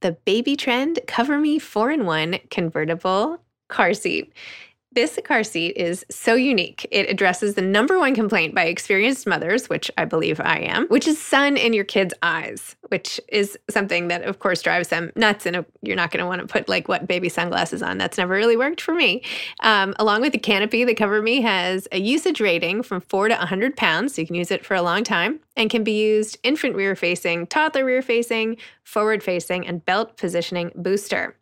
the Baby Trend Cover Me 4 in 1 convertible car seat. This car seat is so unique. It addresses the number one complaint by experienced mothers, which I believe I am, which is sun in your kids' eyes, which is something that, of course, drives them nuts. And you're not going to want to put like what baby sunglasses on. That's never really worked for me. Um, along with the canopy, the Cover Me has a usage rating from four to 100 pounds, so you can use it for a long time, and can be used infant rear facing, toddler rear facing, forward facing, and belt positioning booster.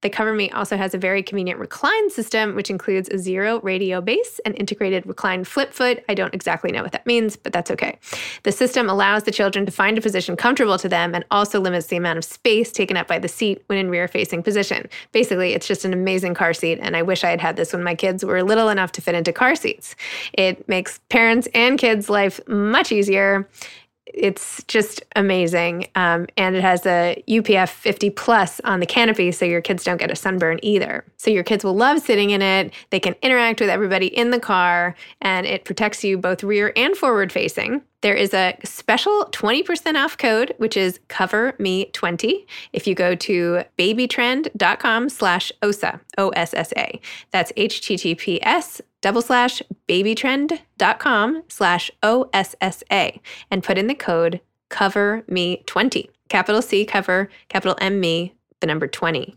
The Cover Me also has a very convenient recline system, which includes a zero radio base and integrated recline flip foot. I don't exactly know what that means, but that's okay. The system allows the children to find a position comfortable to them and also limits the amount of space taken up by the seat when in rear facing position. Basically, it's just an amazing car seat, and I wish I had had this when my kids were little enough to fit into car seats. It makes parents and kids' life much easier it's just amazing. Um, and it has a UPF 50 plus on the canopy, so your kids don't get a sunburn either. So your kids will love sitting in it. They can interact with everybody in the car, and it protects you both rear and forward facing. There is a special 20% off code, which is cover me 20 if you go to babytrend.com slash OSA, O-S-S-A. That's HTTPS double slash babytrend.com slash O-S-S-A and put in the code cover me 20. Capital C cover, capital M me, the number 20.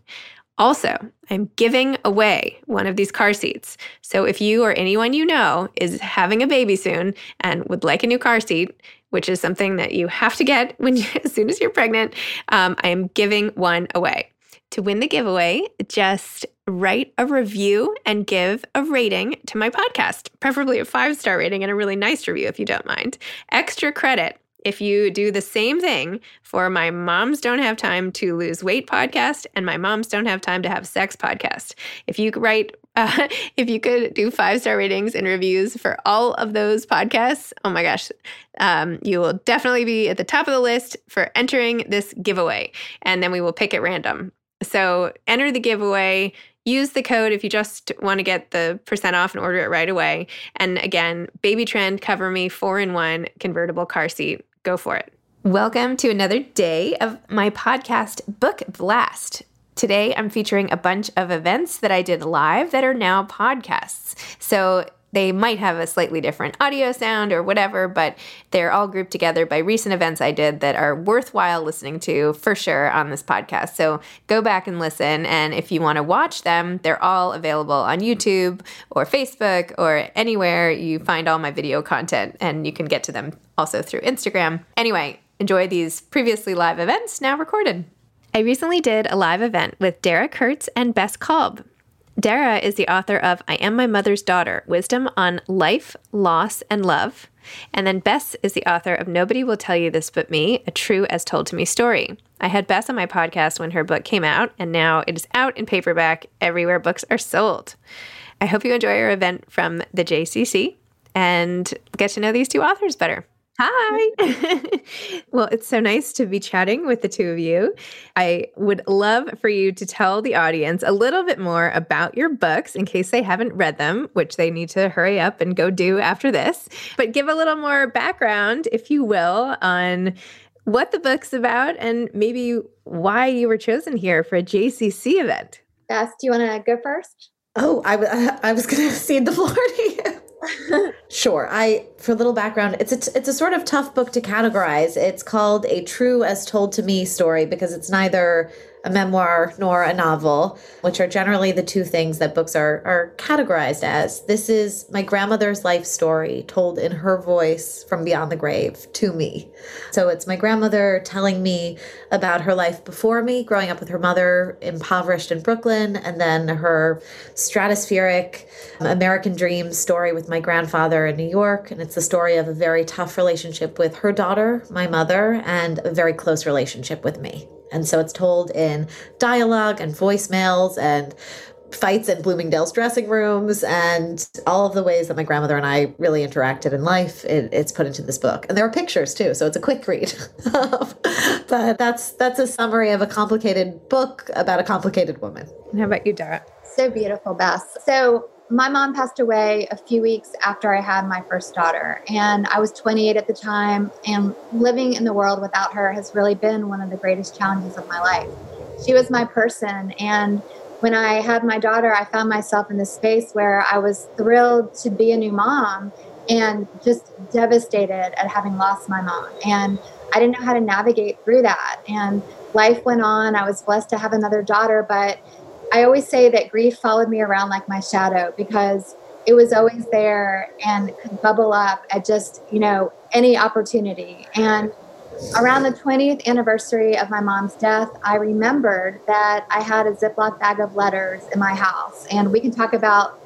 Also, I'm giving away one of these car seats. So if you or anyone you know is having a baby soon and would like a new car seat, which is something that you have to get when you, as soon as you're pregnant, um, I am giving one away. To win the giveaway, just write a review and give a rating to my podcast, preferably a five star rating and a really nice review if you don't mind. Extra credit if you do the same thing for my Moms Don't Have Time to Lose Weight podcast and my Moms Don't Have Time to Have Sex podcast. If you write, uh, if you could do five star ratings and reviews for all of those podcasts, oh my gosh, um, you will definitely be at the top of the list for entering this giveaway. And then we will pick at random. So enter the giveaway. Use the code if you just want to get the percent off and order it right away. And again, Baby Trend Cover Me 4 in 1 convertible car seat. Go for it. Welcome to another day of my podcast, Book Blast. Today, I'm featuring a bunch of events that I did live that are now podcasts. So they might have a slightly different audio sound or whatever, but they're all grouped together by recent events I did that are worthwhile listening to for sure on this podcast. So go back and listen. And if you want to watch them, they're all available on YouTube or Facebook or anywhere you find all my video content. And you can get to them also through Instagram. Anyway, enjoy these previously live events now recorded. I recently did a live event with Dara Kurtz and Bess Kalb. Dara is the author of I Am My Mother's Daughter Wisdom on Life, Loss, and Love. And then Bess is the author of Nobody Will Tell You This But Me, a true as told to me story. I had Bess on my podcast when her book came out, and now it is out in paperback everywhere books are sold. I hope you enjoy our event from the JCC and get to know these two authors better. Hi. well, it's so nice to be chatting with the two of you. I would love for you to tell the audience a little bit more about your books in case they haven't read them, which they need to hurry up and go do after this. But give a little more background, if you will, on what the book's about and maybe why you were chosen here for a JCC event. Bess, do you want to go first? Oh, I, w- I was going to cede the floor to you. Sure. I for a little background, it's a it's a sort of tough book to categorize. It's called a true as told to me story because it's neither a memoir nor a novel, which are generally the two things that books are, are categorized as. This is my grandmother's life story told in her voice from beyond the grave to me. So it's my grandmother telling me about her life before me, growing up with her mother impoverished in Brooklyn, and then her stratospheric American dream story with my grandfather in New York. And it's the story of a very tough relationship with her daughter, my mother, and a very close relationship with me. And so it's told in dialogue and voicemails and fights in Bloomingdale's dressing rooms and all of the ways that my grandmother and I really interacted in life. It, it's put into this book, and there are pictures too, so it's a quick read. but that's that's a summary of a complicated book about a complicated woman. How about you, Dara? So beautiful, Bess. So my mom passed away a few weeks after I had my first daughter, and I was 28 at the time. And living in the world without her has really been one of the greatest challenges of my life. She was my person, and when I had my daughter, I found myself in this space where I was thrilled to be a new mom and just devastated at having lost my mom. And I didn't know how to navigate through that. And life went on. I was blessed to have another daughter, but I always say that grief followed me around like my shadow because it was always there and could bubble up at just, you know, any opportunity. And around the 20th anniversary of my mom's death, I remembered that I had a Ziploc bag of letters in my house. And we can talk about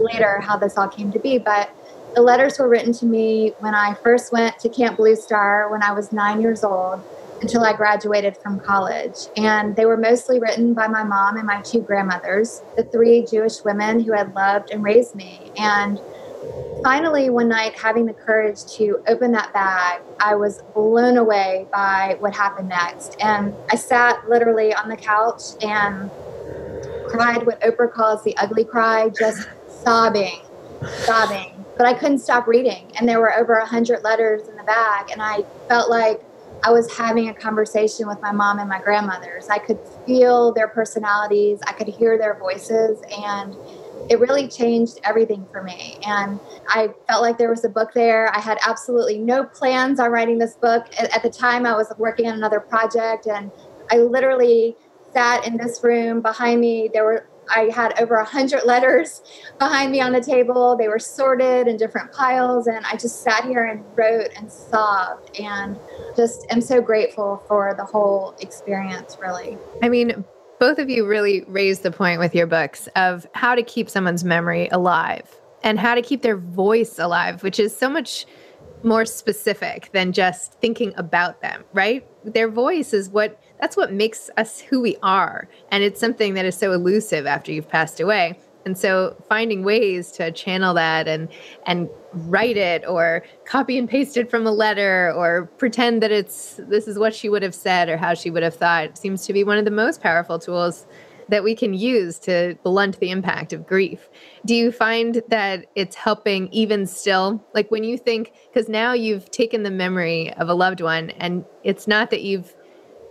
later how this all came to be, but the letters were written to me when I first went to Camp Blue Star when I was nine years old until I graduated from college. And they were mostly written by my mom and my two grandmothers, the three Jewish women who had loved and raised me. And finally, one night, having the courage to open that bag, I was blown away by what happened next. And I sat literally on the couch and cried what Oprah calls the ugly cry, just sobbing, sobbing. But I couldn't stop reading. And there were over a hundred letters in the bag. And I felt like I was having a conversation with my mom and my grandmothers. I could feel their personalities, I could hear their voices, and it really changed everything for me. And I felt like there was a book there. I had absolutely no plans on writing this book. At the time, I was working on another project, and I literally sat in this room behind me. There were I had over a hundred letters behind me on the table. They were sorted in different piles, and I just sat here and wrote and sobbed, and just am so grateful for the whole experience. Really, I mean, both of you really raised the point with your books of how to keep someone's memory alive and how to keep their voice alive, which is so much more specific than just thinking about them, right? Their voice is what that's what makes us who we are. And it's something that is so elusive after you've passed away. And so finding ways to channel that and and write it or copy and paste it from a letter or pretend that it's this is what she would have said or how she would have thought seems to be one of the most powerful tools that we can use to blunt the impact of grief. Do you find that it's helping even still? Like when you think, because now you've taken the memory of a loved one and it's not that you've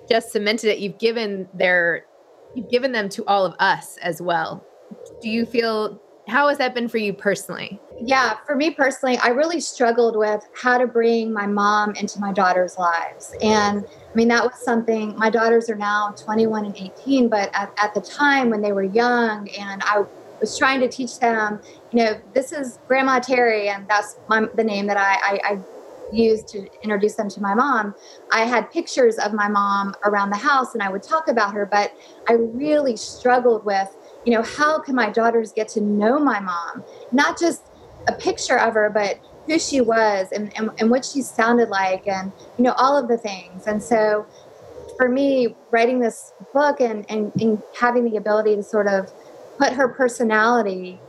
just cemented it, you've given their, you've given them to all of us as well. Do you feel, how has that been for you personally? Yeah, for me personally, I really struggled with how to bring my mom into my daughter's lives. And I mean, that was something, my daughters are now 21 and 18, but at, at the time when they were young and I was trying to teach them, you know, this is Grandma Terry, and that's my, the name that I, I, I used to introduce them to my mom. I had pictures of my mom around the house and I would talk about her, but I really struggled with, you know, how can my daughters get to know my mom? Not just a picture of her, but who she was and, and, and what she sounded like and, you know, all of the things. And so for me, writing this book and, and, and having the ability to sort of put her personality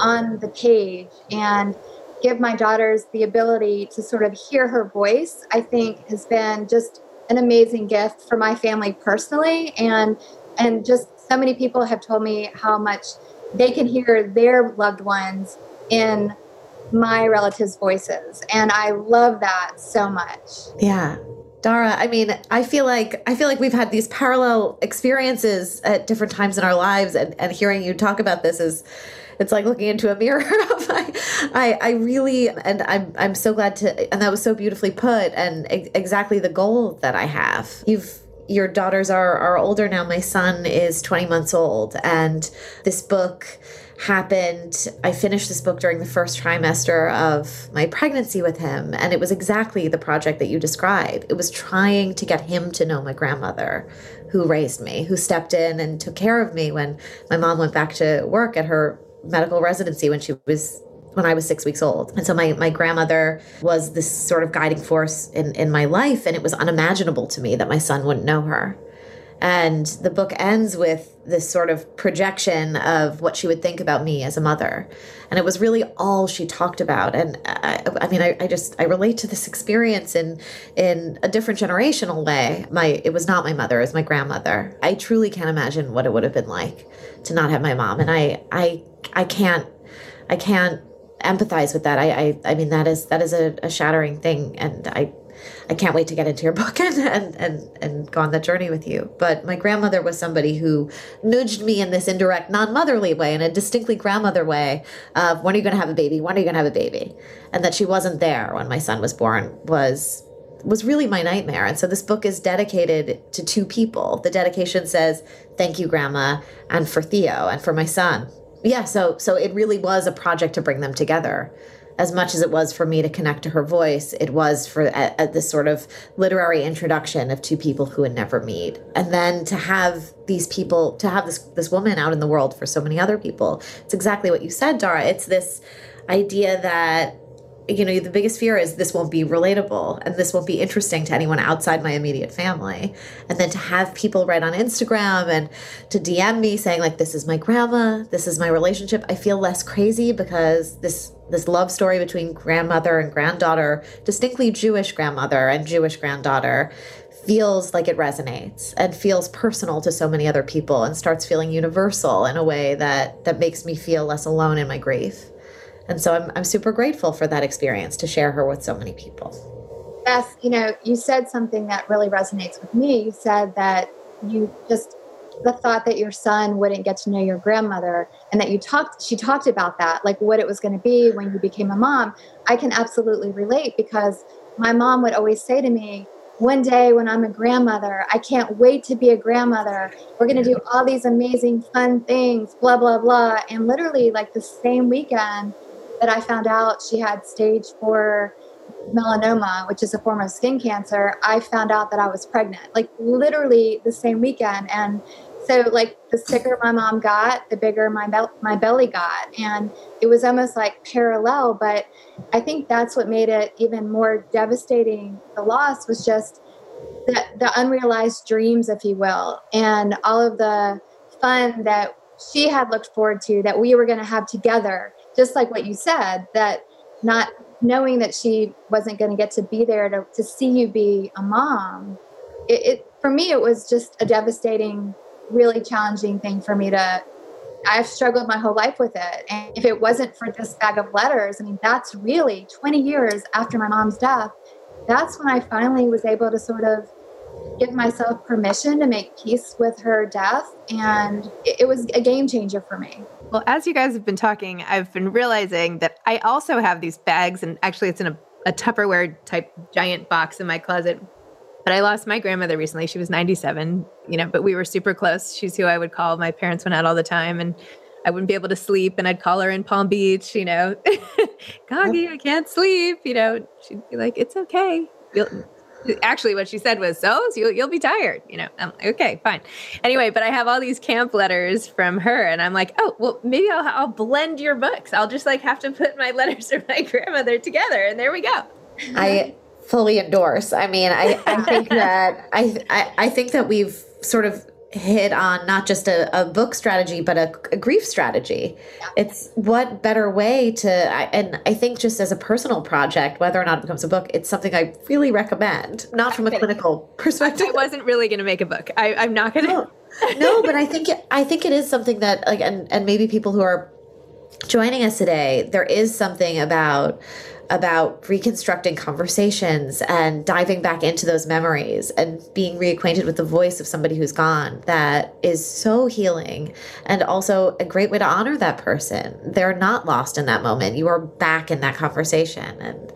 on the page and give my daughters the ability to sort of hear her voice, I think has been just an amazing gift for my family personally. And, and just so many people have told me how much they can hear their loved ones in my relatives' voices. And I love that so much. Yeah. Dara, I mean, I feel like I feel like we've had these parallel experiences at different times in our lives and, and hearing you talk about this is it's like looking into a mirror. I, I, I really, and I'm, I'm so glad to, and that was so beautifully put, and ex- exactly the goal that I have. You've your daughters are are older now. My son is 20 months old, and this book happened. I finished this book during the first trimester of my pregnancy with him, and it was exactly the project that you describe. It was trying to get him to know my grandmother who raised me, who stepped in and took care of me when my mom went back to work at her medical residency when she was when I was six weeks old. And so my, my grandmother was this sort of guiding force in, in my life. And it was unimaginable to me that my son wouldn't know her. And the book ends with this sort of projection of what she would think about me as a mother. And it was really all she talked about. And I, I mean, I, I, just, I relate to this experience in, in a different generational way. My, it was not my mother, it was my grandmother. I truly can't imagine what it would have been like to not have my mom. And I, I, I can't, I can't empathize with that. I, I, I mean, that is, that is a, a shattering thing. And I, I can't wait to get into your book and, and, and, and go on that journey with you. But my grandmother was somebody who nudged me in this indirect, non motherly way, in a distinctly grandmother way of when are you going to have a baby? When are you going to have a baby? And that she wasn't there when my son was born was was really my nightmare. And so this book is dedicated to two people. The dedication says, Thank you, Grandma, and for Theo and for my son. Yeah, so so it really was a project to bring them together as much as it was for me to connect to her voice, it was for at, this sort of literary introduction of two people who would never meet, and then to have these people, to have this this woman out in the world for so many other people. It's exactly what you said, Dara. It's this idea that you know the biggest fear is this won't be relatable and this won't be interesting to anyone outside my immediate family. And then to have people write on instagram and to dm me saying like this is my grandma. This is my relationship. I feel less crazy because this this love story between grandmother and granddaughter distinctly jewish grandmother and jewish granddaughter feels like it resonates and feels personal to so many other people and starts feeling universal in a way that that makes me feel less alone in my grief and so I'm, I'm super grateful for that experience to share her with so many people. Bess, you know, you said something that really resonates with me. You said that you just the thought that your son wouldn't get to know your grandmother and that you talked she talked about that like what it was going to be when you became a mom i can absolutely relate because my mom would always say to me one day when i'm a grandmother i can't wait to be a grandmother we're going to do all these amazing fun things blah blah blah and literally like the same weekend that I found out she had stage four melanoma, which is a form of skin cancer, I found out that I was pregnant, like literally the same weekend. And so, like, the sicker my mom got, the bigger my, be- my belly got. And it was almost like parallel. But I think that's what made it even more devastating. The loss was just the, the unrealized dreams, if you will, and all of the fun that she had looked forward to that we were going to have together, just like what you said, that not knowing that she wasn't going to get to be there to, to see you be a mom. It, it for me, it was just a devastating, really challenging thing for me to I've struggled my whole life with it. And if it wasn't for this bag of letters, I mean, that's really 20 years after my mom's death, that's when I finally was able to sort of give myself permission to make peace with her death. And it, it was a game changer for me. Well, as you guys have been talking, I've been realizing that I also have these bags, and actually, it's in a, a Tupperware type giant box in my closet but I lost my grandmother recently. She was 97, you know, but we were super close. She's who I would call. My parents went out all the time and I wouldn't be able to sleep and I'd call her in Palm Beach, you know, Goggy, I can't sleep, you know, she'd be like, it's okay. You'll, actually what she said was, so, so you'll, you'll be tired, you know, I'm like, okay, fine. Anyway, but I have all these camp letters from her and I'm like, oh, well, maybe I'll, I'll blend your books. I'll just like have to put my letters from my grandmother together and there we go. I fully endorse. I mean, I, I think that I, I, I think that we've sort of hit on not just a, a book strategy but a, a grief strategy. Yeah. it's what better way to and i think just as a personal project whether or not it becomes a book it's something i really recommend not from a clinical perspective. I wasn't really going to make a book. I, i'm not going to no, no but i think it, i think it is something that like and, and maybe people who are joining us today there is something about about reconstructing conversations and diving back into those memories and being reacquainted with the voice of somebody who's gone that is so healing and also a great way to honor that person. They're not lost in that moment. You are back in that conversation and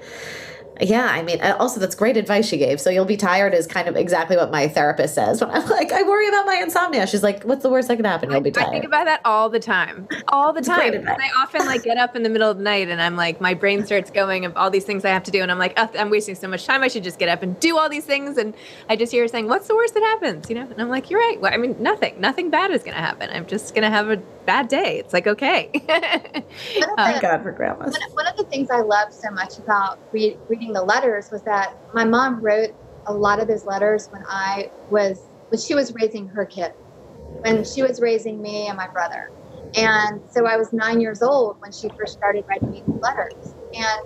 yeah, I mean, uh, also that's great advice she gave. So you'll be tired is kind of exactly what my therapist says when I'm like, I worry about my insomnia. She's like, what's the worst that can happen? You'll be tired. I think about that all the time, all the time. I often like get up in the middle of the night and I'm like, my brain starts going of all these things I have to do, and I'm like, oh, I'm wasting so much time. I should just get up and do all these things. And I just hear her saying, what's the worst that happens? You know, and I'm like, you're right. Well, I mean, nothing, nothing bad is going to happen. I'm just going to have a bad day. It's like okay. Uh, thank God for grandmas. One, one, of the things I love so much about re- reading the letters was that my mom wrote a lot of those letters when I was when she was raising her kid, when she was raising me and my brother. And so I was nine years old when she first started writing me letters. And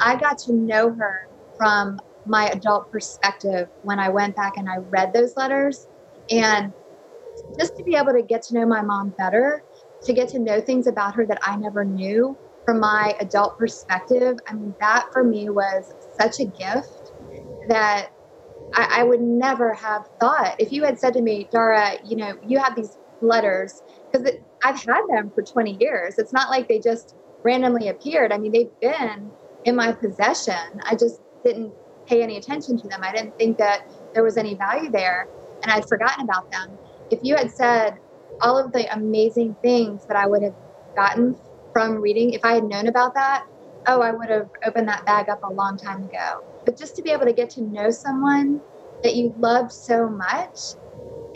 I got to know her from my adult perspective when I went back and I read those letters. And just to be able to get to know my mom better to get to know things about her that I never knew from my adult perspective. I mean, that for me was such a gift that I, I would never have thought. If you had said to me, Dara, you know, you have these letters, because I've had them for 20 years. It's not like they just randomly appeared. I mean, they've been in my possession. I just didn't pay any attention to them. I didn't think that there was any value there, and I'd forgotten about them. If you had said, all of the amazing things that I would have gotten from reading, if I had known about that, oh, I would have opened that bag up a long time ago. But just to be able to get to know someone that you loved so much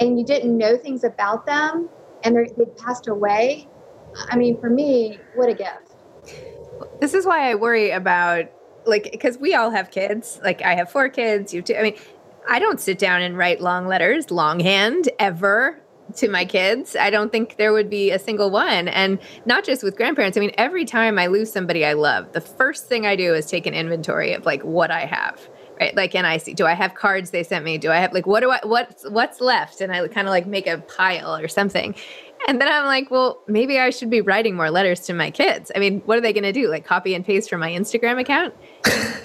and you didn't know things about them and they passed away, I mean, for me, what a gift. This is why I worry about, like, because we all have kids. Like, I have four kids, you too. I mean, I don't sit down and write long letters longhand ever to my kids. I don't think there would be a single one. And not just with grandparents. I mean, every time I lose somebody I love, the first thing I do is take an inventory of like what I have. Right. Like, and I see, do I have cards they sent me? Do I have like, what do I, what's, what's left? And I kind of like make a pile or something. And then I'm like, well, maybe I should be writing more letters to my kids. I mean, what are they going to do? Like copy and paste from my Instagram account?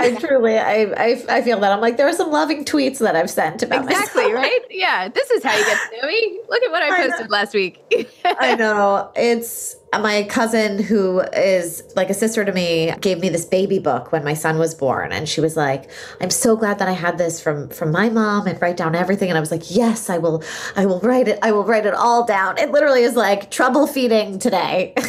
I truly, I, I, I feel that. I'm like, there are some loving tweets that I've sent about exactly myself. right. Yeah, this is how you get to know me. Look at what I posted I last week. I know it's my cousin who is like a sister to me gave me this baby book when my son was born and she was like i'm so glad that i had this from from my mom and write down everything. And i was like yes i will i will write it i will write it all down. It literally is like trouble feeding today.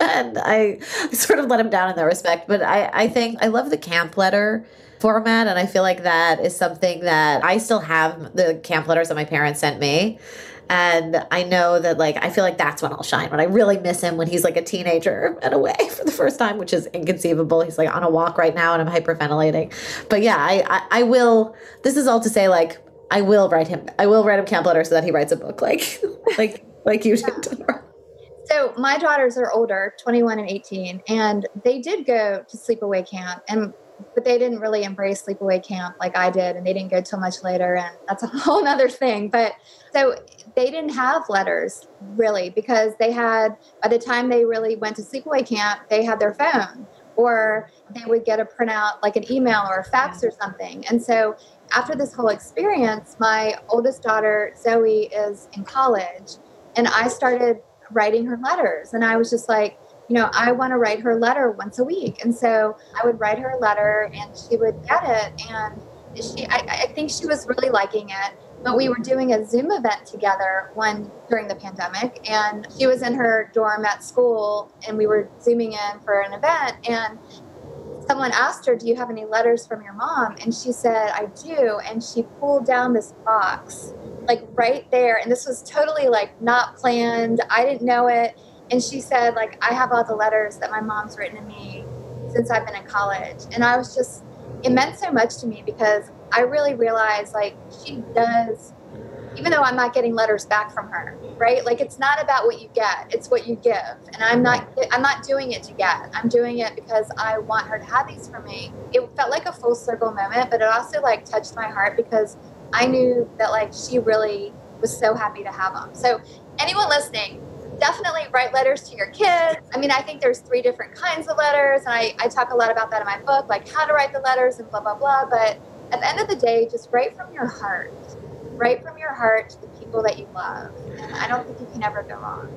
And i sort of let him down in that respect but i i think i love the camp letter format and i feel like that is something that i still have the camp letters that my parents sent me and I know that like I feel like that's when I'll shine. When I really miss him when he's like a teenager and away for the first time, which is inconceivable. He's like on a walk right now and I'm hyperventilating. But yeah, I I, I will this is all to say like I will write him I will write him camp letter so that he writes a book. Like like like you did. So my daughters are older, 21 and 18, and they did go to sleepaway camp and but they didn't really embrace sleepaway camp like I did, and they didn't go till much later, and that's a whole other thing. But so they didn't have letters really because they had by the time they really went to sleepaway camp, they had their phone or they would get a printout like an email or a fax or something. And so after this whole experience, my oldest daughter Zoe is in college, and I started writing her letters, and I was just like you know, I want to write her a letter once a week. And so I would write her a letter and she would get it. And she, I, I think she was really liking it. But we were doing a Zoom event together one during the pandemic, and she was in her dorm at school, and we were zooming in for an event. And someone asked her, Do you have any letters from your mom? And she said, I do. And she pulled down this box, like right there. And this was totally like not planned. I didn't know it and she said like i have all the letters that my mom's written to me since i've been in college. And i was just it meant so much to me because i really realized like she does even though i'm not getting letters back from her right? Like it's not about what you get it's what you give. And i'm not i'm not doing it to get. I'm doing it because i want her to have these for me. It felt like a full circle moment but it also like touched my heart because i knew that like she really was so happy to have them so anyone listening definitely write letters to your kids. I mean, I think there's three different kinds of letters, and I, I talk a lot about that in my book, like how to write the letters and blah, blah, blah. But at the end of the day, just write from your heart. Write from your heart to the people that you love. And I don't think you can ever go wrong.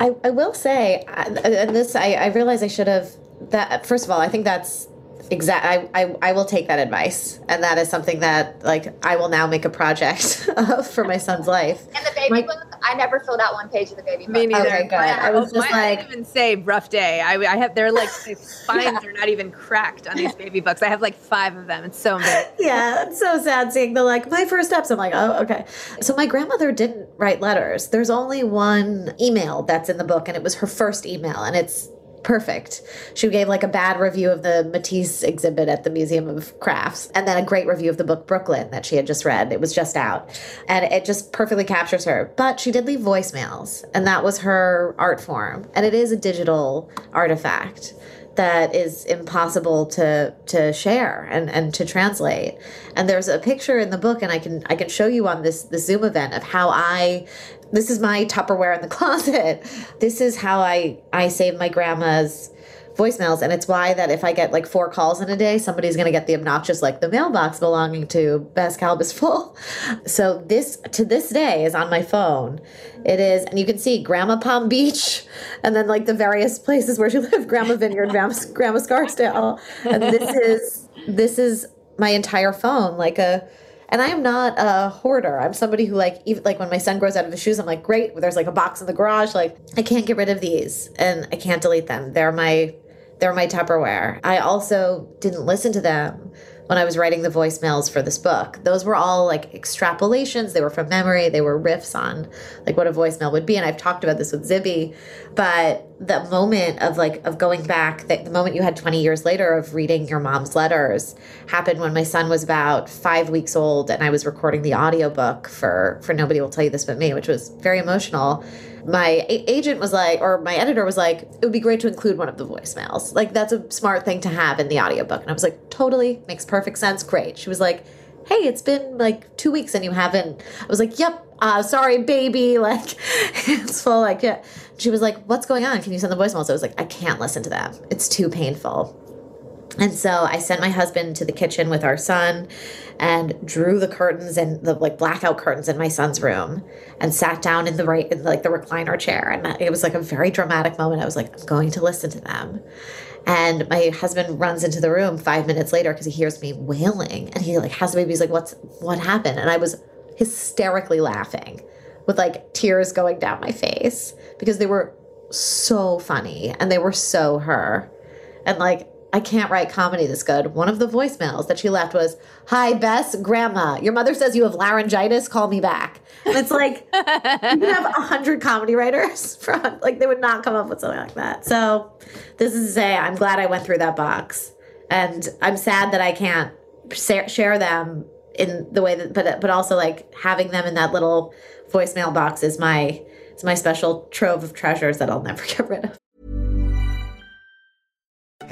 I, I will say, and this, I, I realize I should have, that, first of all, I think that's exact I, I i will take that advice. And that is something that like i will now make a project of for my son's life. And the baby my, book i never filled out one page of the baby book. me neither oh okay, good. i was just like I even say rough day. I, I have they're like the spines are not even cracked on these baby books. I have like five of them. It's so big yeah it's so sad seeing the like my first steps. I'm like oh okay. So my grandmother didn't write letters. There's only one email that's in the book and it was her first email and it's perfect. She gave like a bad review of the Matisse exhibit at the Museum of Crafts, and then a great review of the book Brooklyn that she had just read. It was just out, and it just perfectly captures her. But she did leave voicemails, and that was her art form, and it is a digital artifact that is impossible to to share and and to translate and there's a picture in the book and i can i can show you on this the zoom event of how i this is my Tupperware in the closet. This is how I I save my grandma's voicemails and it's why that if I get like four calls in a day, somebody's going to get the obnoxious like the mailbox belonging to Bess Kalb is full. So this to this day is on my phone. It is and you can see Grandma Palm Beach and then like the various places where she lived, Grandma Vineyard, Grandma, Grandma Scarsdale. And this is this is my entire phone like a and I am not a hoarder. I'm somebody who like even like when my son grows out of his shoes, I'm like, great. There's like a box in the garage. Like I can't get rid of these, and I can't delete them. They're my they're my Tupperware. I also didn't listen to them when I was writing the voicemails for this book. Those were all like extrapolations. They were from memory. They were riffs on like what a voicemail would be. And I've talked about this with Zibby, but the moment of like of going back, the, the moment you had 20 years later of reading your mom's letters happened when my son was about five weeks old and I was recording the audiobook for for Nobody Will Tell You This But Me, which was very emotional my agent was like, or my editor was like, it would be great to include one of the voicemails. Like, that's a smart thing to have in the audiobook. And I was like, totally, makes perfect sense. Great. She was like, hey, it's been like two weeks and you haven't. I was like, yep, uh, sorry, baby. Like, it's full. Like, yeah. She was like, what's going on? Can you send the voicemails? I was like, I can't listen to them. It's too painful. And so I sent my husband to the kitchen with our son and drew the curtains and the like blackout curtains in my son's room and sat down in the right in like the recliner chair and it was like a very dramatic moment. I was like, I'm going to listen to them. And my husband runs into the room five minutes later because he hears me wailing and he like has the baby. He's like, What's what happened? And I was hysterically laughing with like tears going down my face because they were so funny and they were so her. And like I can't write comedy this good. One of the voicemails that she left was, Hi, Bess, Grandma, your mother says you have laryngitis. Call me back. And it's like, you have a hundred comedy writers from, like, they would not come up with something like that. So, this is to say, I'm glad I went through that box. And I'm sad that I can't share them in the way that but but also like having them in that little voicemail box is my it's my special trove of treasures that I'll never get rid of.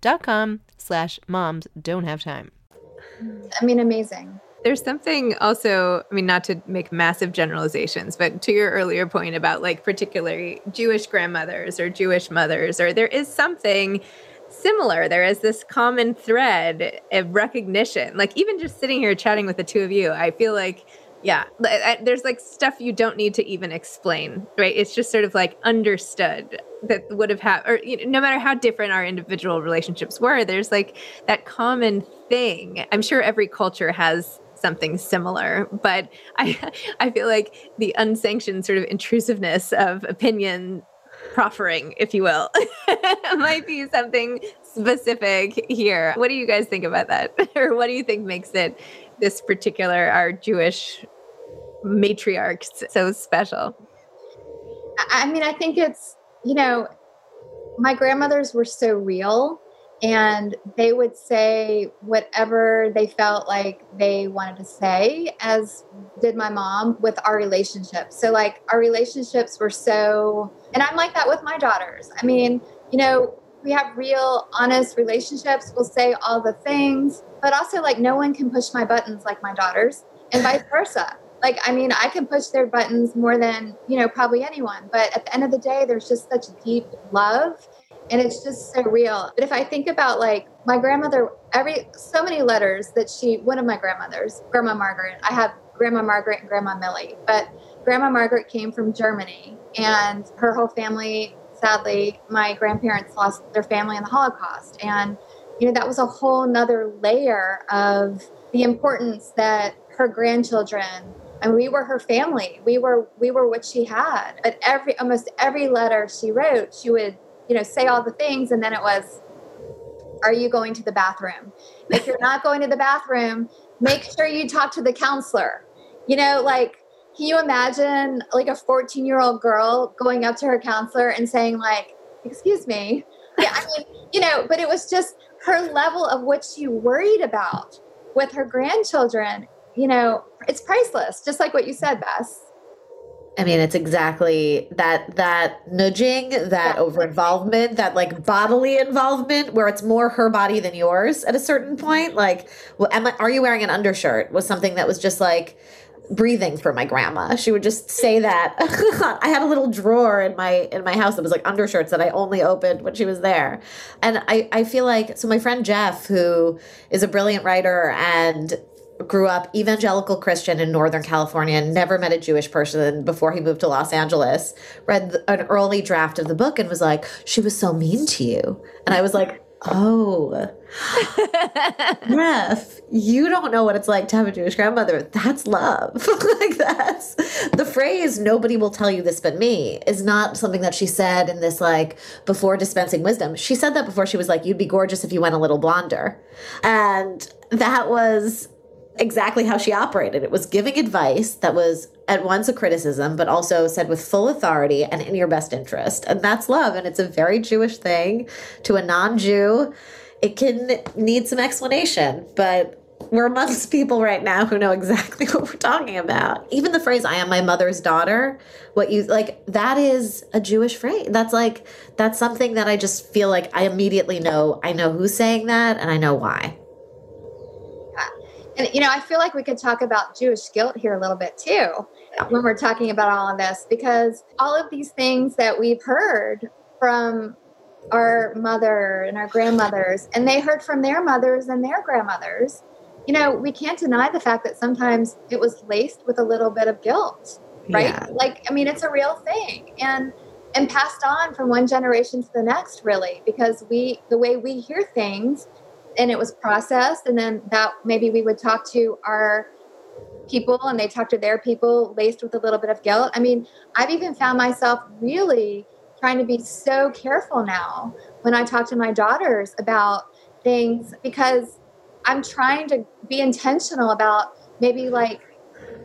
dot com slash moms don't have time. I mean, amazing. There's something also, I mean, not to make massive generalizations, but to your earlier point about like particularly Jewish grandmothers or Jewish mothers, or there is something similar. There is this common thread of recognition. Like even just sitting here chatting with the two of you, I feel like yeah, uh, there's like stuff you don't need to even explain, right? It's just sort of like understood that would have had, or you know, no matter how different our individual relationships were, there's like that common thing. I'm sure every culture has something similar, but I I feel like the unsanctioned sort of intrusiveness of opinion proffering, if you will, might be something specific here. What do you guys think about that? or what do you think makes it this particular our Jewish matriarchs so special? I mean, I think it's, you know, my grandmothers were so real and they would say whatever they felt like they wanted to say as did my mom with our relationships so like our relationships were so and i'm like that with my daughters i mean you know we have real honest relationships we'll say all the things but also like no one can push my buttons like my daughters and vice versa. Like i mean i can push their buttons more than you know probably anyone but at the end of the day there's just such deep love and it's just so real. But if i think about like my grandmother every so many letters that she one of my grandmothers grandma margaret i have grandma margaret and grandma millie but grandma margaret came from germany and her whole family sadly my grandparents lost their family in the holocaust and you know that was a whole nother layer of the importance that her grandchildren and we were her family we were we were what she had but every almost every letter she wrote she would you know, say all the things. And then it was, are you going to the bathroom? If you're not going to the bathroom, make sure you talk to the counselor. You know, like, can you imagine like a 14 year old girl going up to her counselor and saying, like, excuse me? Yeah, I mean, you know, but it was just her level of what she worried about with her grandchildren. You know, it's priceless, just like what you said, Bess. I mean, it's exactly that that nudging, that over involvement, that like bodily involvement, where it's more her body than yours at a certain point. Like, well, am I, are you wearing an undershirt? Was something that was just like breathing for my grandma. She would just say that. I had a little drawer in my in my house that was like undershirts that I only opened when she was there. And I I feel like so my friend Jeff who is a brilliant writer and grew up evangelical Christian in Northern California, never met a Jewish person before he moved to Los Angeles, read an early draft of the book and was like, she was so mean to you. And I was like, oh, Jeff, you don't know what it's like to have a Jewish grandmother. That's love. like that's the phrase, nobody will tell you this but me, is not something that she said in this like before dispensing wisdom. She said that before she was like, you'd be gorgeous if you went a little blonder. And that was exactly how she operated. It was giving advice that was at once a criticism, but also said with full authority and in your best interest. And that's love. And it's a very Jewish thing to a non Jew. It can need some explanation, but we're amongst people right now who know exactly what we're talking about. Even the phrase, I am my mother's daughter, what you like, that is a Jewish phrase. That's like, that's something that I just feel like I immediately know. I know who's saying that and I know why. And you know, I feel like we could talk about Jewish guilt here a little bit too when we're talking about all of this because all of these things that we've heard from our mother and our grandmothers and they heard from their mothers and their grandmothers you know we can't deny the fact that sometimes it was laced with a little bit of guilt right yeah. like i mean it's a real thing and and passed on from one generation to the next really because we the way we hear things and it was processed and then that maybe we would talk to our people and they talk to their people laced with a little bit of guilt i mean i've even found myself really trying to be so careful now when i talk to my daughters about things because i'm trying to be intentional about maybe like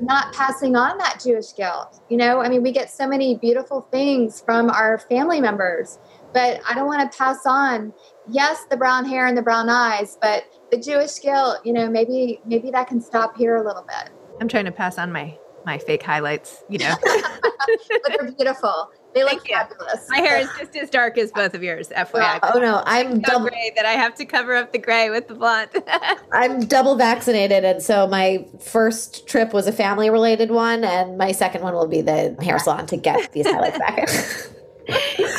not passing on that jewish guilt you know i mean we get so many beautiful things from our family members but I don't want to pass on, yes, the brown hair and the brown eyes, but the Jewish guilt, you know, maybe maybe that can stop here a little bit. I'm trying to pass on my my fake highlights, you know. but they're beautiful. They look fabulous. My hair is just as dark as both of yours, FYI. oh no, I'm so double gray that I have to cover up the gray with the blonde. I'm double vaccinated, and so my first trip was a family related one, and my second one will be the hair salon to get these highlights back.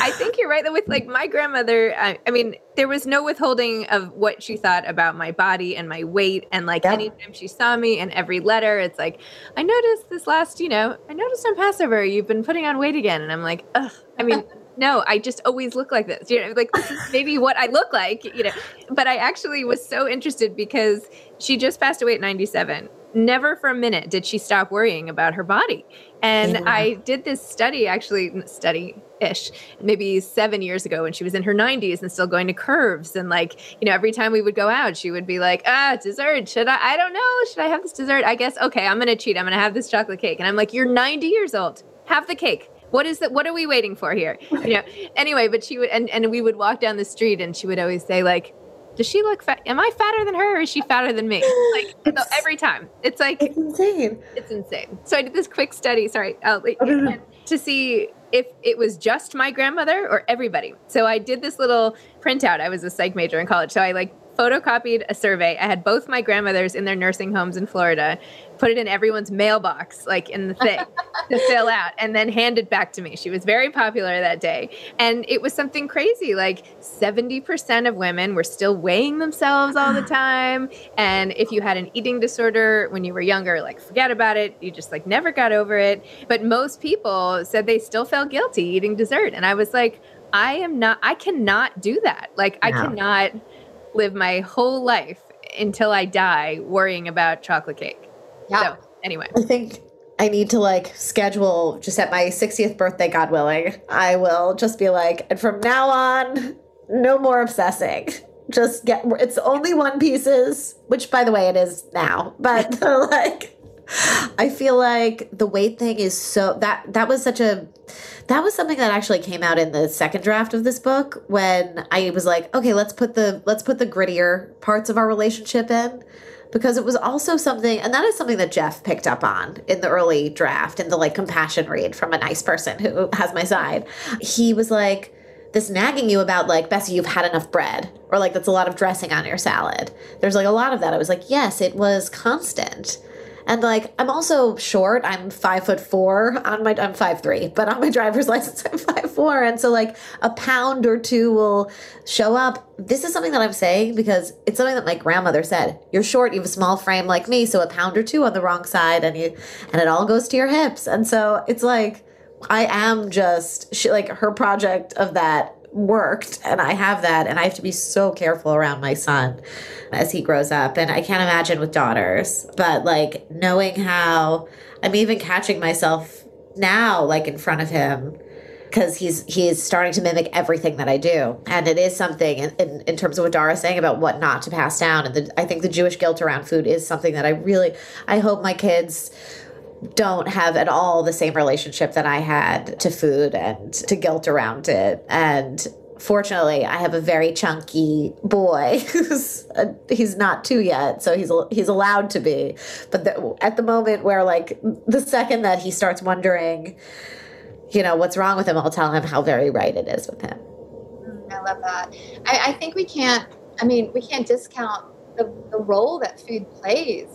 I think you're right. That with like my grandmother, I, I, mean, there was no withholding of what she thought about my body and my weight. And like yeah. anytime she saw me and every letter, it's like, I noticed this last, you know, I noticed on Passover you've been putting on weight again. And I'm like, ugh. I mean, no, I just always look like this. You know, like this is maybe what I look like. You know, but I actually was so interested because she just passed away at 97 never for a minute did she stop worrying about her body. And yeah. I did this study, actually, study ish, maybe seven years ago when she was in her 90s and still going to curves. And like, you know, every time we would go out, she would be like, ah, dessert. Should I? I don't know. Should I have this dessert? I guess, okay, I'm going to cheat. I'm going to have this chocolate cake. And I'm like, you're 90 years old. Have the cake what is that what are we waiting for here you know anyway but she would and, and we would walk down the street and she would always say like does she look fat? Am I fatter than her or is she fatter than me? Like so every time. It's like it's insane. It's insane. So I did this quick study, sorry, to see if it was just my grandmother or everybody. So I did this little printout. I was a psych major in college. So I like photocopied a survey. I had both my grandmothers in their nursing homes in Florida, put it in everyone's mailbox, like in the thing to fill out, and then hand it back to me. She was very popular that day. And it was something crazy. Like 70% of women were still weighing themselves all the time. And if you had an eating disorder when you were younger, like forget about it. You just like never got over it. But most people said they still felt guilty eating dessert. And I was like, I am not, I cannot do that. Like, no. I cannot live my whole life until I die worrying about chocolate cake. Yeah. So, anyway. I think I need to like schedule just at my 60th birthday, God willing. I will just be like, and from now on, no more obsessing. Just get it's only one pieces, which by the way it is now, but like I feel like the weight thing is so that that was such a that was something that actually came out in the second draft of this book when I was like, okay, let's put the let's put the grittier parts of our relationship in because it was also something and that is something that Jeff picked up on in the early draft in the like compassion read from a nice person who has my side. He was like this nagging you about like Bessie, you've had enough bread, or like that's a lot of dressing on your salad. There's like a lot of that. I was like, yes, it was constant. And like I'm also short. I'm five foot four on my I'm five three, but on my driver's license I'm five four. And so like a pound or two will show up. This is something that I'm saying because it's something that my grandmother said. You're short, you have a small frame like me, so a pound or two on the wrong side and you and it all goes to your hips. And so it's like I am just she, like her project of that worked and I have that and I have to be so careful around my son as he grows up and I can't imagine with daughters but like knowing how I'm even catching myself now like in front of him because he's he's starting to mimic everything that I do and it is something in, in, in terms of what Dara's saying about what not to pass down and the, I think the Jewish guilt around food is something that I really I hope my kids don't have at all the same relationship that I had to food and to guilt around it. And fortunately, I have a very chunky boy who's a, he's not two yet, so he's he's allowed to be. But the, at the moment where like the second that he starts wondering, you know, what's wrong with him, I'll tell him how very right it is with him. Mm, I love that. I, I think we can't. I mean, we can't discount the, the role that food plays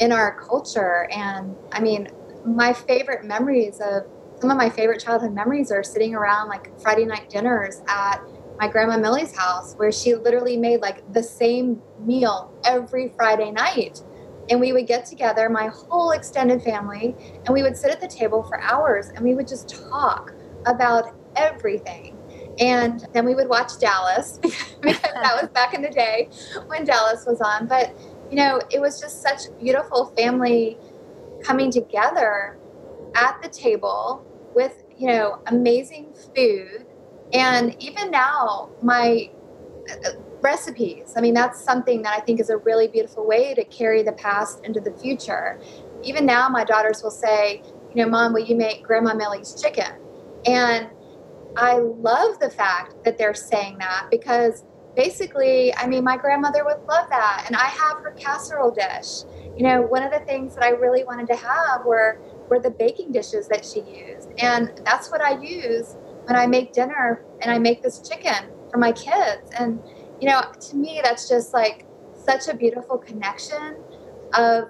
in our culture. And I mean, my favorite memories of some of my favorite childhood memories are sitting around like Friday night dinners at my grandma Millie's house, where she literally made like the same meal every Friday night. And we would get together, my whole extended family, and we would sit at the table for hours and we would just talk about everything. And then we would watch Dallas because that was back in the day when Dallas was on. But you know, it was just such beautiful family coming together at the table with, you know, amazing food. And even now, my uh, recipes, I mean, that's something that I think is a really beautiful way to carry the past into the future. Even now, my daughters will say, you know, Mom, will you make Grandma Millie's chicken? And I love the fact that they're saying that because basically, I mean, my grandmother would love that. And I have her casserole dish. You know, one of the things that I really wanted to have were were the baking dishes that she used. And that's what I use when I make dinner and I make this chicken for my kids. And, you know, to me, that's just like such a beautiful connection of,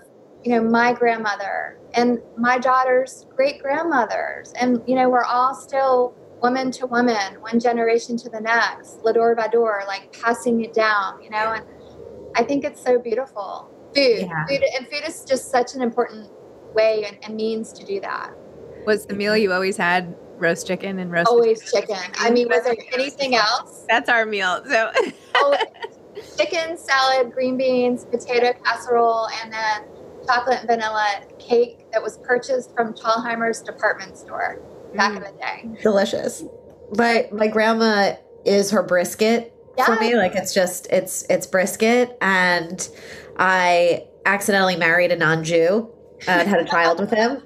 you know, my grandmother and my daughter's great grandmothers. And, you know, we're all still woman to woman, one generation to the next, lador vador, like passing it down, you know? And I think it's so beautiful. Food, yeah. food, and food is just such an important way and, and, means to do that. Was the meal you always had roast chicken and roast? Always chicken. chicken. I mean, was there anything else? That's our meal. So, chicken, salad, green beans, potato casserole, and then chocolate and vanilla cake that was purchased from Thalhimer's department store back mm. in the day. Delicious. My my grandma is her brisket yes. for me. Like it's just it's it's brisket, and I accidentally married a non-Jew and had a child with him.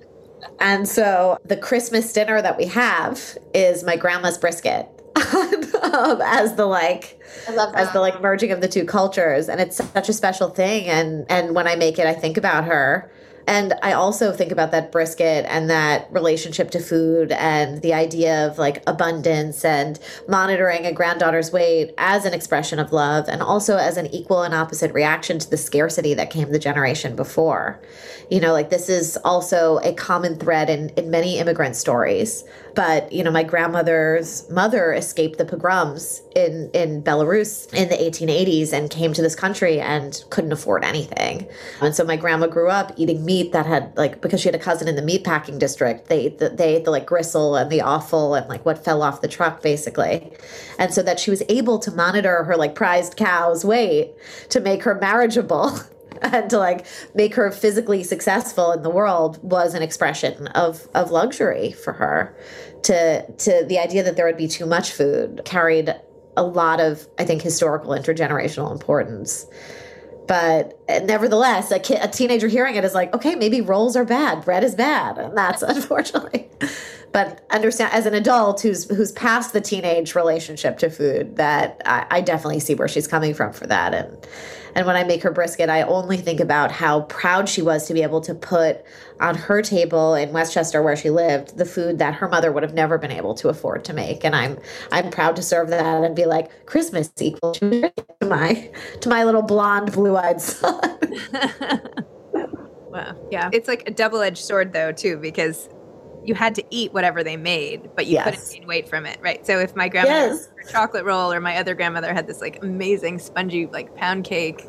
And so the Christmas dinner that we have is my grandma's brisket um, as the like as the like merging of the two cultures and it's such a special thing and and when I make it I think about her and I also think about that brisket and that relationship to food and the idea of like abundance and monitoring a granddaughter's weight as an expression of love and also as an equal and opposite reaction to the scarcity that came the generation before. You know, like this is also a common thread in, in many immigrant stories. But, you know, my grandmother's mother escaped the pogroms in, in Belarus in the 1880s and came to this country and couldn't afford anything. And so my grandma grew up eating meat that had like, because she had a cousin in the meatpacking district, they the, they ate the like gristle and the offal and like what fell off the truck basically. And so that she was able to monitor her like prized cow's weight to make her marriageable and to like make her physically successful in the world was an expression of of luxury for her to to the idea that there would be too much food carried a lot of i think historical intergenerational importance But eh, nevertheless, a, a teenager hearing it is like, okay, maybe rolls are bad, bread is bad, and that's unfortunately. But understand, as an adult who's who's past the teenage relationship to food, that I, I definitely see where she's coming from for that, and and when I make her brisket, I only think about how proud she was to be able to put on her table in Westchester where she lived the food that her mother would have never been able to afford to make. And I'm I'm proud to serve that and be like Christmas equal to my to my little blonde blue-eyed son. wow. Yeah. It's like a double-edged sword though too because you had to eat whatever they made, but you yes. couldn't gain weight from it, right? So if my grandmother yes. chocolate roll or my other grandmother had this like amazing spongy like pound cake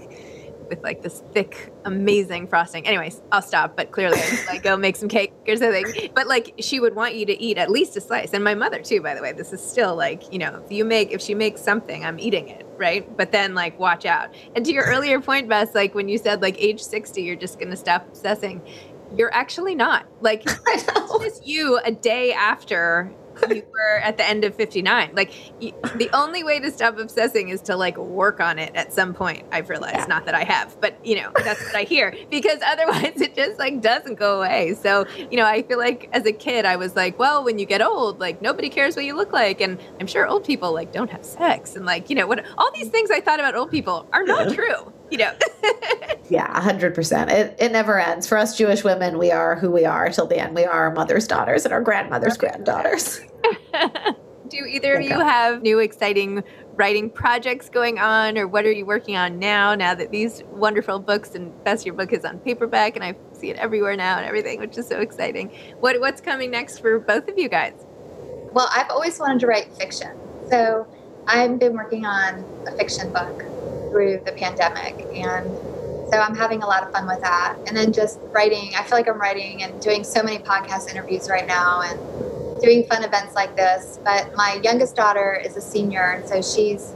with like this thick, amazing frosting. Anyways, I'll stop. But clearly, I just like go make some cake or something. But like, she would want you to eat at least a slice, and my mother too. By the way, this is still like you know, if you make if she makes something, I'm eating it, right? But then like, watch out. And to your earlier point, Bess, like when you said like age sixty, you're just gonna stop obsessing you're actually not. Like it's just you a day after you were at the end of 59. Like you, the only way to stop obsessing is to like work on it at some point. I've realized, yeah. not that I have, but you know, that's what I hear because otherwise it just like doesn't go away. So, you know, I feel like as a kid I was like, well, when you get old, like nobody cares what you look like and I'm sure old people like don't have sex and like, you know, what all these things I thought about old people are not true you know. yeah, hundred percent. It it never ends. For us Jewish women, we are who we are till the end. We are our mother's daughters and our grandmother's granddaughters. Do either of you have new exciting writing projects going on, or what are you working on now? Now that these wonderful books and Bess, your book is on paperback, and I see it everywhere now and everything, which is so exciting. What what's coming next for both of you guys? Well, I've always wanted to write fiction, so I've been working on a fiction book through the pandemic. And so I'm having a lot of fun with that. And then just writing, I feel like I'm writing and doing so many podcast interviews right now and doing fun events like this. But my youngest daughter is a senior. And so she's,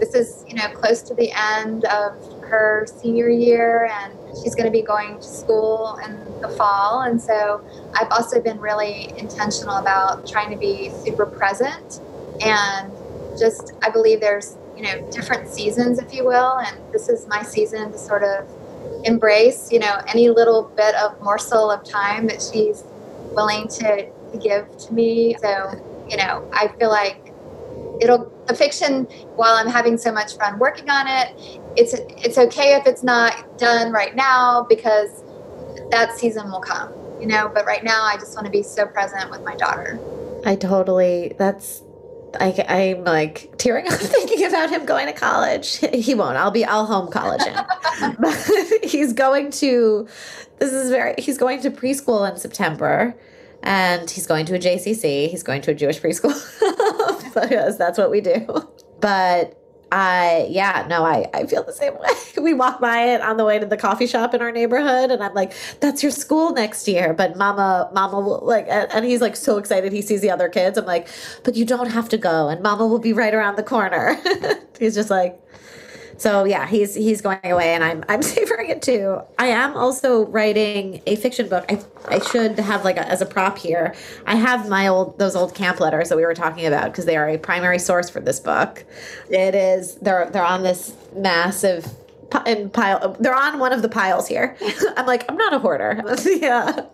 this is, you know, close to the end of her senior year and she's going to be going to school in the fall. And so I've also been really intentional about trying to be super present and just, I believe there's you know different seasons if you will and this is my season to sort of embrace you know any little bit of morsel of time that she's willing to, to give to me. So you know i feel like it'll the fiction while i'm having so much fun working on it it's it's okay if it's not done right now because that season will come you know but right now i just want to be so present with my daughter. I totally that's I, I'm like tearing up thinking about him going to college. He won't. I'll be, I'll home college him. but he's going to, this is very, he's going to preschool in September and he's going to a JCC. He's going to a Jewish preschool because that's what we do. But I yeah, no, I, I feel the same way. We walk by it on the way to the coffee shop in our neighborhood and I'm like, that's your school next year. But mama, mama will like and he's like so excited he sees the other kids. I'm like, but you don't have to go and mama will be right around the corner. he's just like so yeah, he's he's going away, and I'm I'm savoring it too. I am also writing a fiction book. I I should have like a, as a prop here. I have my old those old camp letters that we were talking about because they are a primary source for this book. It is they're they're on this massive and pile they're on one of the piles here. I'm like i'm not a hoarder. Yeah.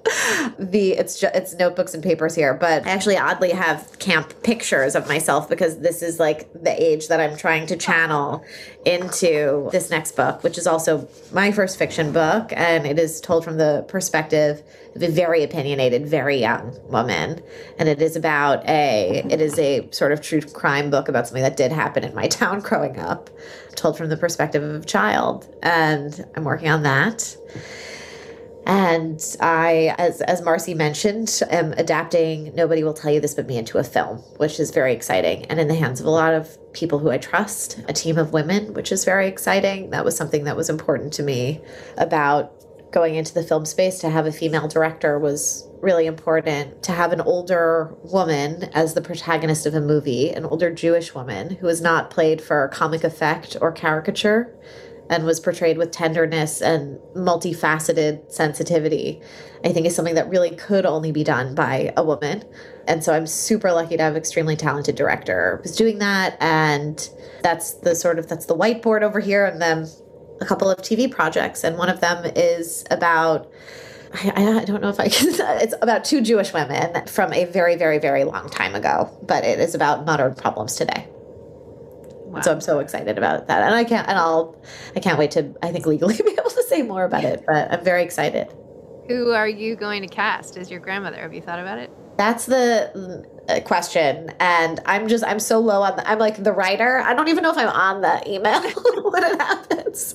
The it's just it's notebooks and papers here but i actually oddly have camp pictures of myself because this is like the age that i'm trying to channel into this next book which is also my first fiction book and it is told from the perspective a very opinionated very young woman and it is about a it is a sort of true crime book about something that did happen in my town growing up told from the perspective of a child. And I'm working on that. And I, as, as Marcy mentioned, am adapting Nobody Will Tell You This But Me into a film, which is very exciting and in the hands of a lot of people who I trust, a team of women, which is very exciting. That was something that was important to me about going into the film space to have a female director was really important to have an older woman as the protagonist of a movie, an older Jewish woman who was not played for comic effect or caricature and was portrayed with tenderness and multifaceted sensitivity, I think is something that really could only be done by a woman. And so I'm super lucky to have an extremely talented director who's doing that. And that's the sort of that's the whiteboard over here and then a couple of TV projects, and one of them is about. I, I don't know if I can. It's about two Jewish women from a very, very, very long time ago, but it is about modern problems today. Wow. So I'm so excited about that, and I can't, and I'll, I can't wait to, I think legally be able to say more about it. But I'm very excited. Who are you going to cast as your grandmother? Have you thought about it? That's the question, and I'm just, I'm so low on. The, I'm like the writer. I don't even know if I'm on the email when it happens.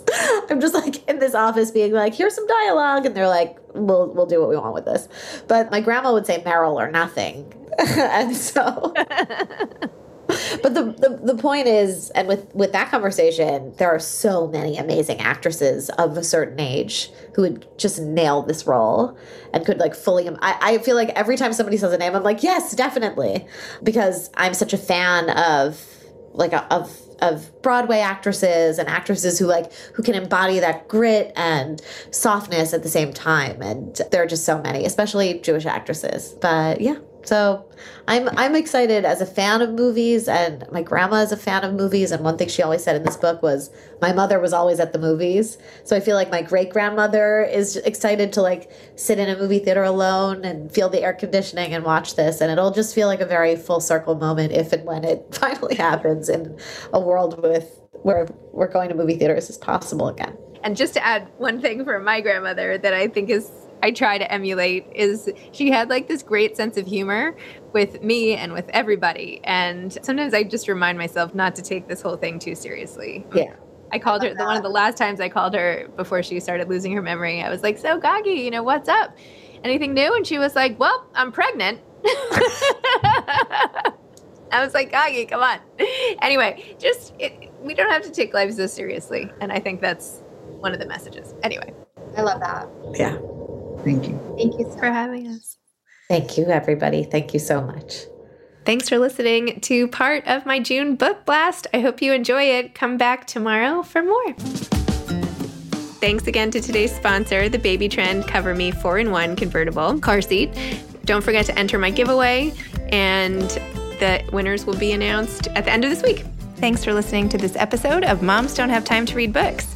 I'm just like in this office being like, here's some dialogue, and they're like, we'll, we'll do what we want with this. But my grandma would say Meryl or nothing, and so. but the, the the point is, and with with that conversation, there are so many amazing actresses of a certain age who would just nail this role and could like fully. I, I feel like every time somebody says a name, I'm like, yes, definitely, because I'm such a fan of like a, of of Broadway actresses and actresses who like who can embody that grit and softness at the same time and there are just so many especially Jewish actresses but yeah so I'm I'm excited as a fan of movies and my grandma is a fan of movies and one thing she always said in this book was my mother was always at the movies. So I feel like my great grandmother is excited to like sit in a movie theater alone and feel the air conditioning and watch this and it'll just feel like a very full circle moment if and when it finally happens in a world with where we're going to movie theaters is possible again. And just to add one thing for my grandmother that I think is I try to emulate is she had like this great sense of humor with me and with everybody. And sometimes I just remind myself not to take this whole thing too seriously. Yeah. I called her the, one of the last times I called her before she started losing her memory. I was like, "So Gagi, you know what's up? Anything new?" And she was like, "Well, I'm pregnant." I was like, Gagi, come on. Anyway, just it, we don't have to take life so seriously, and I think that's one of the messages. Anyway, I love that. Yeah. Thank you. Thank you for having us. Thank you, everybody. Thank you so much. Thanks for listening to part of my June book blast. I hope you enjoy it. Come back tomorrow for more. Thanks again to today's sponsor, the Baby Trend Cover Me 4 in 1 convertible car seat. Don't forget to enter my giveaway, and the winners will be announced at the end of this week. Thanks for listening to this episode of Moms Don't Have Time to Read Books.